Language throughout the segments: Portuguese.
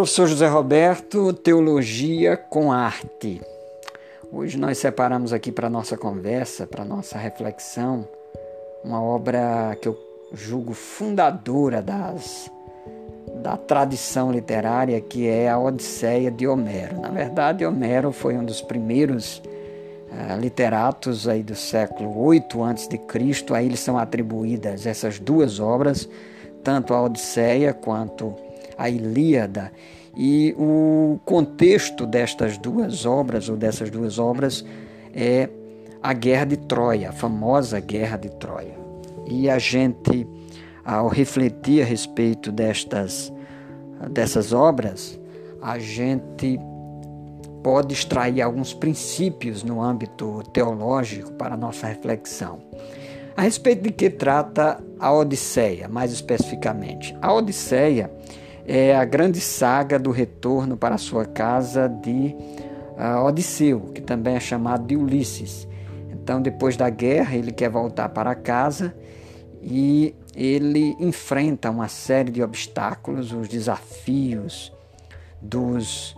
Professor José Roberto, Teologia com Arte. Hoje nós separamos aqui para nossa conversa, para nossa reflexão, uma obra que eu julgo fundadora das, da tradição literária, que é a Odisseia de Homero. Na verdade, Homero foi um dos primeiros uh, literatos aí do século 8 a.C. A ele são atribuídas essas duas obras, tanto a Odisseia quanto a Ilíada. E o contexto destas duas obras, ou dessas duas obras, é a Guerra de Troia, a famosa Guerra de Troia. E a gente, ao refletir a respeito destas, dessas obras, a gente pode extrair alguns princípios no âmbito teológico para a nossa reflexão. A respeito de que trata a Odisseia, mais especificamente. A Odisseia é a grande saga do retorno para sua casa de uh, Odisseu, que também é chamado de Ulisses. Então, depois da guerra, ele quer voltar para casa e ele enfrenta uma série de obstáculos, os desafios dos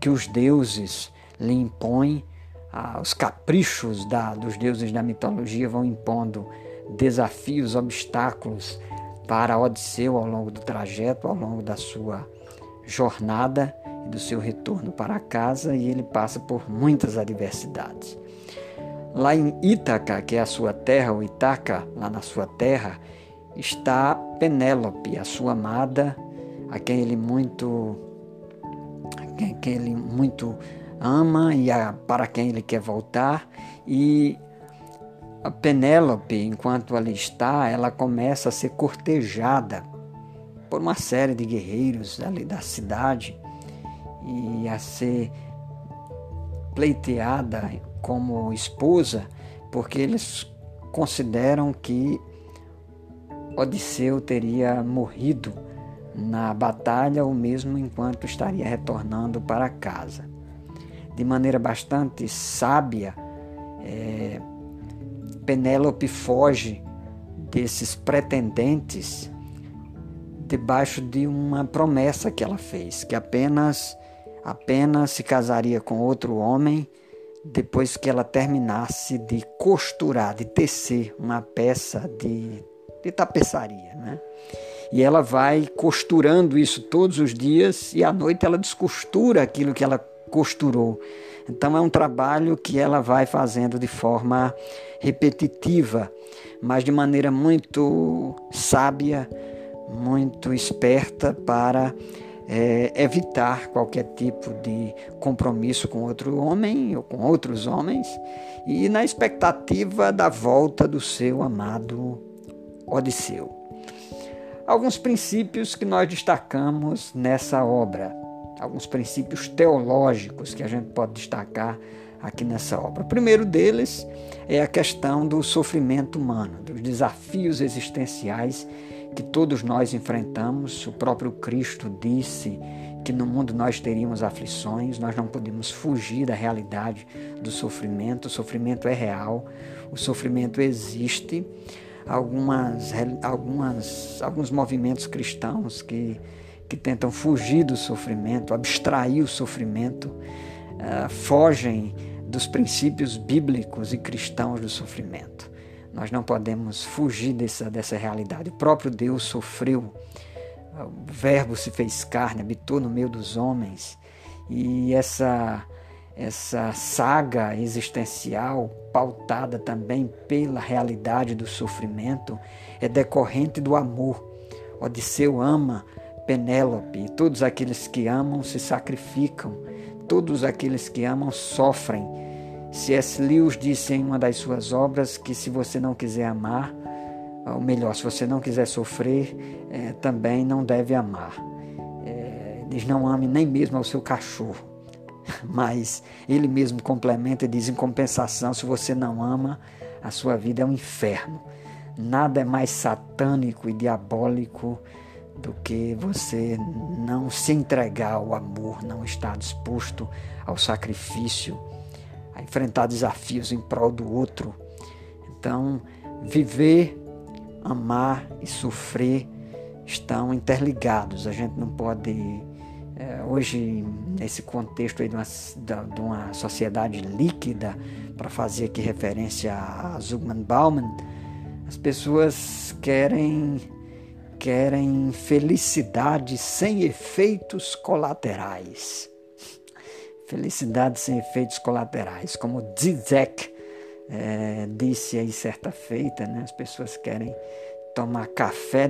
que os deuses lhe impõem, ah, os caprichos da, dos deuses da mitologia vão impondo desafios, obstáculos para Odisseu ao longo do trajeto, ao longo da sua jornada e do seu retorno para casa, e ele passa por muitas adversidades. Lá em Ítaca, que é a sua terra, ou Itaca, lá na sua terra, está Penélope, a sua amada, a quem ele muito a quem ele muito ama e a, para quem ele quer voltar e a Penélope, enquanto ali está, ela começa a ser cortejada por uma série de guerreiros ali da cidade e a ser pleiteada como esposa, porque eles consideram que Odisseu teria morrido na batalha ou mesmo enquanto estaria retornando para casa. De maneira bastante sábia, é, Penélope foge desses pretendentes debaixo de uma promessa que ela fez, que apenas apenas se casaria com outro homem depois que ela terminasse de costurar, de tecer uma peça de, de tapeçaria, né? E ela vai costurando isso todos os dias e à noite ela descostura aquilo que ela costurou. Então é um trabalho que ela vai fazendo de forma repetitiva, mas de maneira muito sábia, muito esperta para é, evitar qualquer tipo de compromisso com outro homem ou com outros homens e na expectativa da volta do seu amado Odisseu. Alguns princípios que nós destacamos nessa obra alguns princípios teológicos que a gente pode destacar aqui nessa obra. O primeiro deles é a questão do sofrimento humano, dos desafios existenciais que todos nós enfrentamos. O próprio Cristo disse que no mundo nós teríamos aflições, nós não podemos fugir da realidade do sofrimento. O sofrimento é real, o sofrimento existe. Algumas, algumas, alguns movimentos cristãos que que tentam fugir do sofrimento, abstrair o sofrimento, uh, fogem dos princípios bíblicos e cristãos do sofrimento. Nós não podemos fugir dessa, dessa realidade. O próprio Deus sofreu, o Verbo se fez carne, habitou no meio dos homens, e essa, essa saga existencial, pautada também pela realidade do sofrimento, é decorrente do amor. Odisseu ama Penélope, todos aqueles que amam se sacrificam, todos aqueles que amam sofrem. C.S. Lewis disse em uma das suas obras que se você não quiser amar, ou melhor, se você não quiser sofrer, é, também não deve amar. É, diz: não ame nem mesmo ao seu cachorro. Mas ele mesmo complementa e diz: em compensação, se você não ama, a sua vida é um inferno. Nada é mais satânico e diabólico do que você não se entregar ao amor, não estar disposto ao sacrifício, a enfrentar desafios em prol do outro. Então, viver, amar e sofrer estão interligados. A gente não pode é, hoje, nesse contexto de uma, de uma sociedade líquida, para fazer aqui referência a Zygmunt Bauman, as pessoas querem querem felicidade sem efeitos colaterais. Felicidade sem efeitos colaterais, como Zizek é, disse aí certa feita, né? as pessoas querem tomar café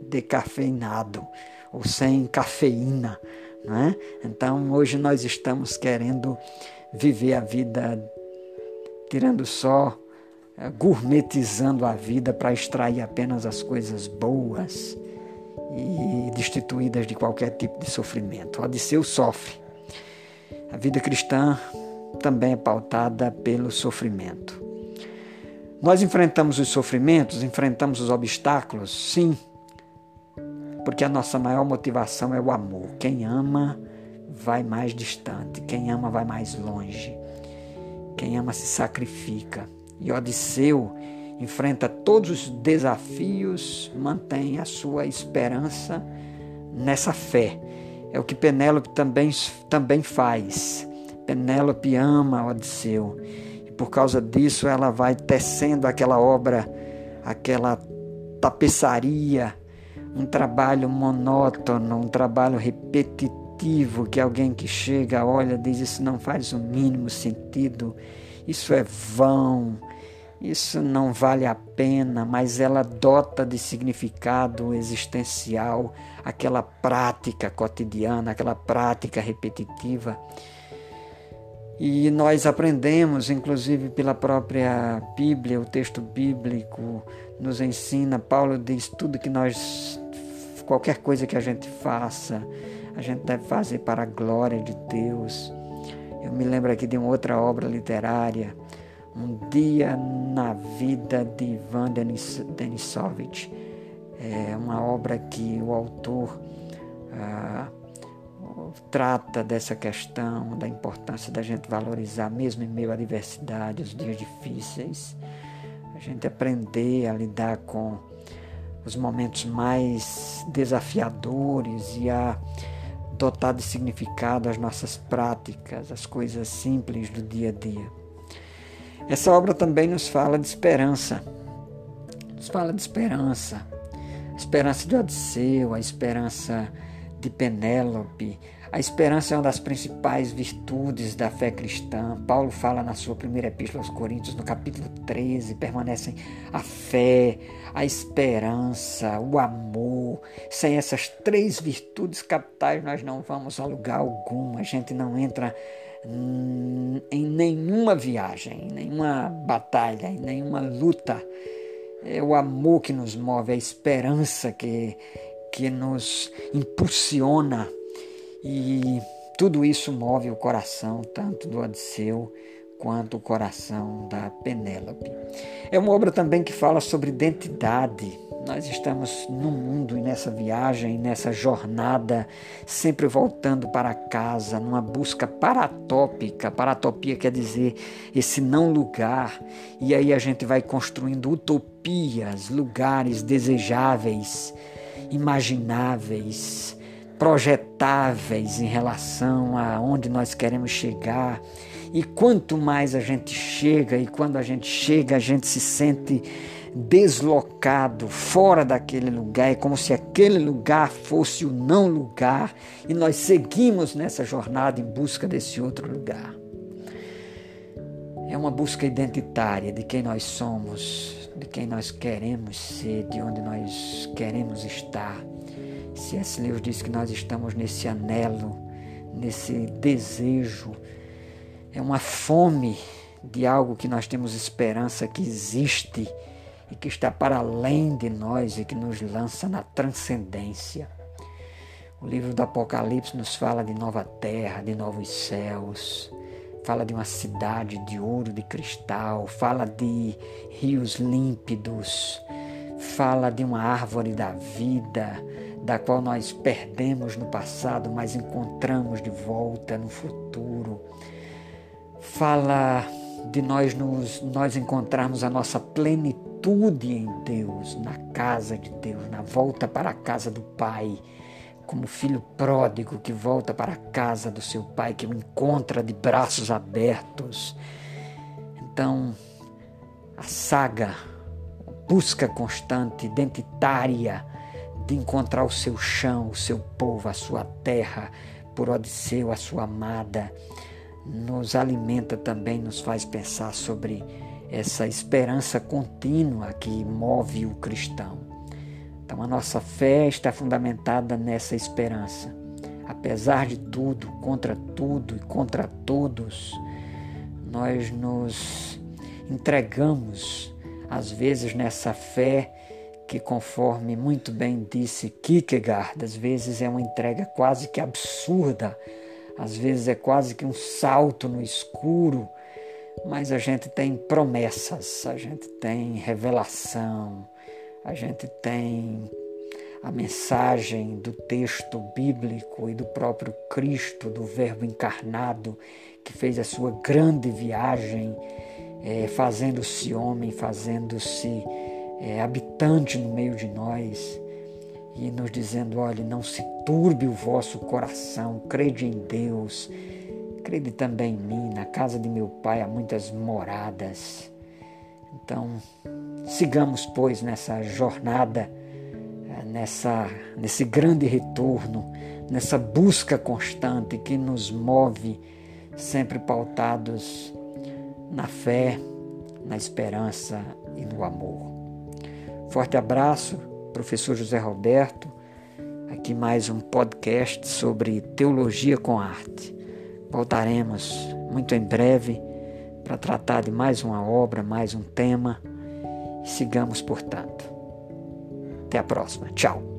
decafeinado ou sem cafeína. Né? Então hoje nós estamos querendo viver a vida tirando só, gourmetizando a vida para extrair apenas as coisas boas e destituídas de qualquer tipo de sofrimento. O Odisseu sofre. A vida cristã também é pautada pelo sofrimento. Nós enfrentamos os sofrimentos, enfrentamos os obstáculos, sim, porque a nossa maior motivação é o amor. Quem ama vai mais distante, quem ama vai mais longe, quem ama se sacrifica. E Odisseu enfrenta todos os desafios, mantém a sua esperança nessa fé. É o que Penélope também, também faz. Penélope ama Odisseu. E por causa disso ela vai tecendo aquela obra, aquela tapeçaria um trabalho monótono, um trabalho repetitivo, que alguém que chega, olha, diz isso não faz o mínimo sentido, isso é vão, isso não vale a pena, mas ela dota de significado existencial aquela prática cotidiana, aquela prática repetitiva. E nós aprendemos, inclusive pela própria Bíblia, o texto bíblico nos ensina, Paulo diz: tudo que nós qualquer coisa que a gente faça, a gente deve fazer para a glória de Deus. Eu me lembro aqui de uma outra obra literária, Um Dia na Vida de Ivan Denisovich. É uma obra que o autor ah, trata dessa questão, da importância da gente valorizar, mesmo em meio à diversidade, os dias difíceis, a gente aprender a lidar com os momentos mais desafiadores e a dotar de significado as nossas práticas, as coisas simples do dia a dia. Essa obra também nos fala de esperança. Nos fala de esperança. A esperança de Odisseu, a esperança de Penélope, a esperança é uma das principais virtudes da fé cristã. Paulo fala na sua primeira epístola aos Coríntios, no capítulo 13, permanecem a fé, a esperança, o amor. Sem essas três virtudes capitais, nós não vamos a lugar algum. A gente não entra em nenhuma viagem, em nenhuma batalha, em nenhuma luta. É o amor que nos move, a esperança que, que nos impulsiona e tudo isso move o coração tanto do Odisseu quanto o coração da Penélope. É uma obra também que fala sobre identidade. Nós estamos no mundo e nessa viagem, nessa jornada, sempre voltando para casa, numa busca paratópica. Paratopia quer dizer esse não lugar. E aí a gente vai construindo utopias, lugares desejáveis, imagináveis projetáveis em relação a onde nós queremos chegar. E quanto mais a gente chega, e quando a gente chega, a gente se sente deslocado, fora daquele lugar, é como se aquele lugar fosse o não lugar, e nós seguimos nessa jornada em busca desse outro lugar. É uma busca identitária de quem nós somos, de quem nós queremos ser, de onde nós queremos estar. C.S. Lewis diz que nós estamos nesse anelo, nesse desejo, é uma fome de algo que nós temos esperança que existe e que está para além de nós e que nos lança na transcendência. O livro do Apocalipse nos fala de nova terra, de novos céus, fala de uma cidade de ouro, de cristal, fala de rios límpidos, fala de uma árvore da vida, da qual nós perdemos no passado, mas encontramos de volta no futuro. Fala de nós nos, nós encontrarmos a nossa plenitude em Deus, na casa de Deus, na volta para a casa do Pai, como filho pródigo que volta para a casa do seu pai, que o encontra de braços abertos. Então, a saga, busca constante, identitária de encontrar o seu chão, o seu povo, a sua terra, por Odisseu, a sua amada, nos alimenta também, nos faz pensar sobre essa esperança contínua que move o cristão. Então a nossa fé está fundamentada nessa esperança. Apesar de tudo, contra tudo e contra todos, nós nos entregamos, às vezes, nessa fé que, conforme muito bem disse Kierkegaard, às vezes é uma entrega quase que absurda, às vezes é quase que um salto no escuro, mas a gente tem promessas, a gente tem revelação, a gente tem a mensagem do texto bíblico e do próprio Cristo, do Verbo encarnado, que fez a sua grande viagem, é, fazendo-se homem, fazendo-se é, habitante no meio de nós e nos dizendo: olhe, não se turbe o vosso coração, crede em Deus, crede também em mim, na casa de meu Pai há muitas moradas. Então, sigamos, pois, nessa jornada, eh, nessa, nesse grande retorno, nessa busca constante que nos move, sempre pautados na fé, na esperança e no amor. Forte abraço, professor José Roberto. Aqui mais um podcast sobre teologia com arte. Voltaremos muito em breve para tratar de mais uma obra, mais um tema. Sigamos, portanto. Até a próxima. Tchau.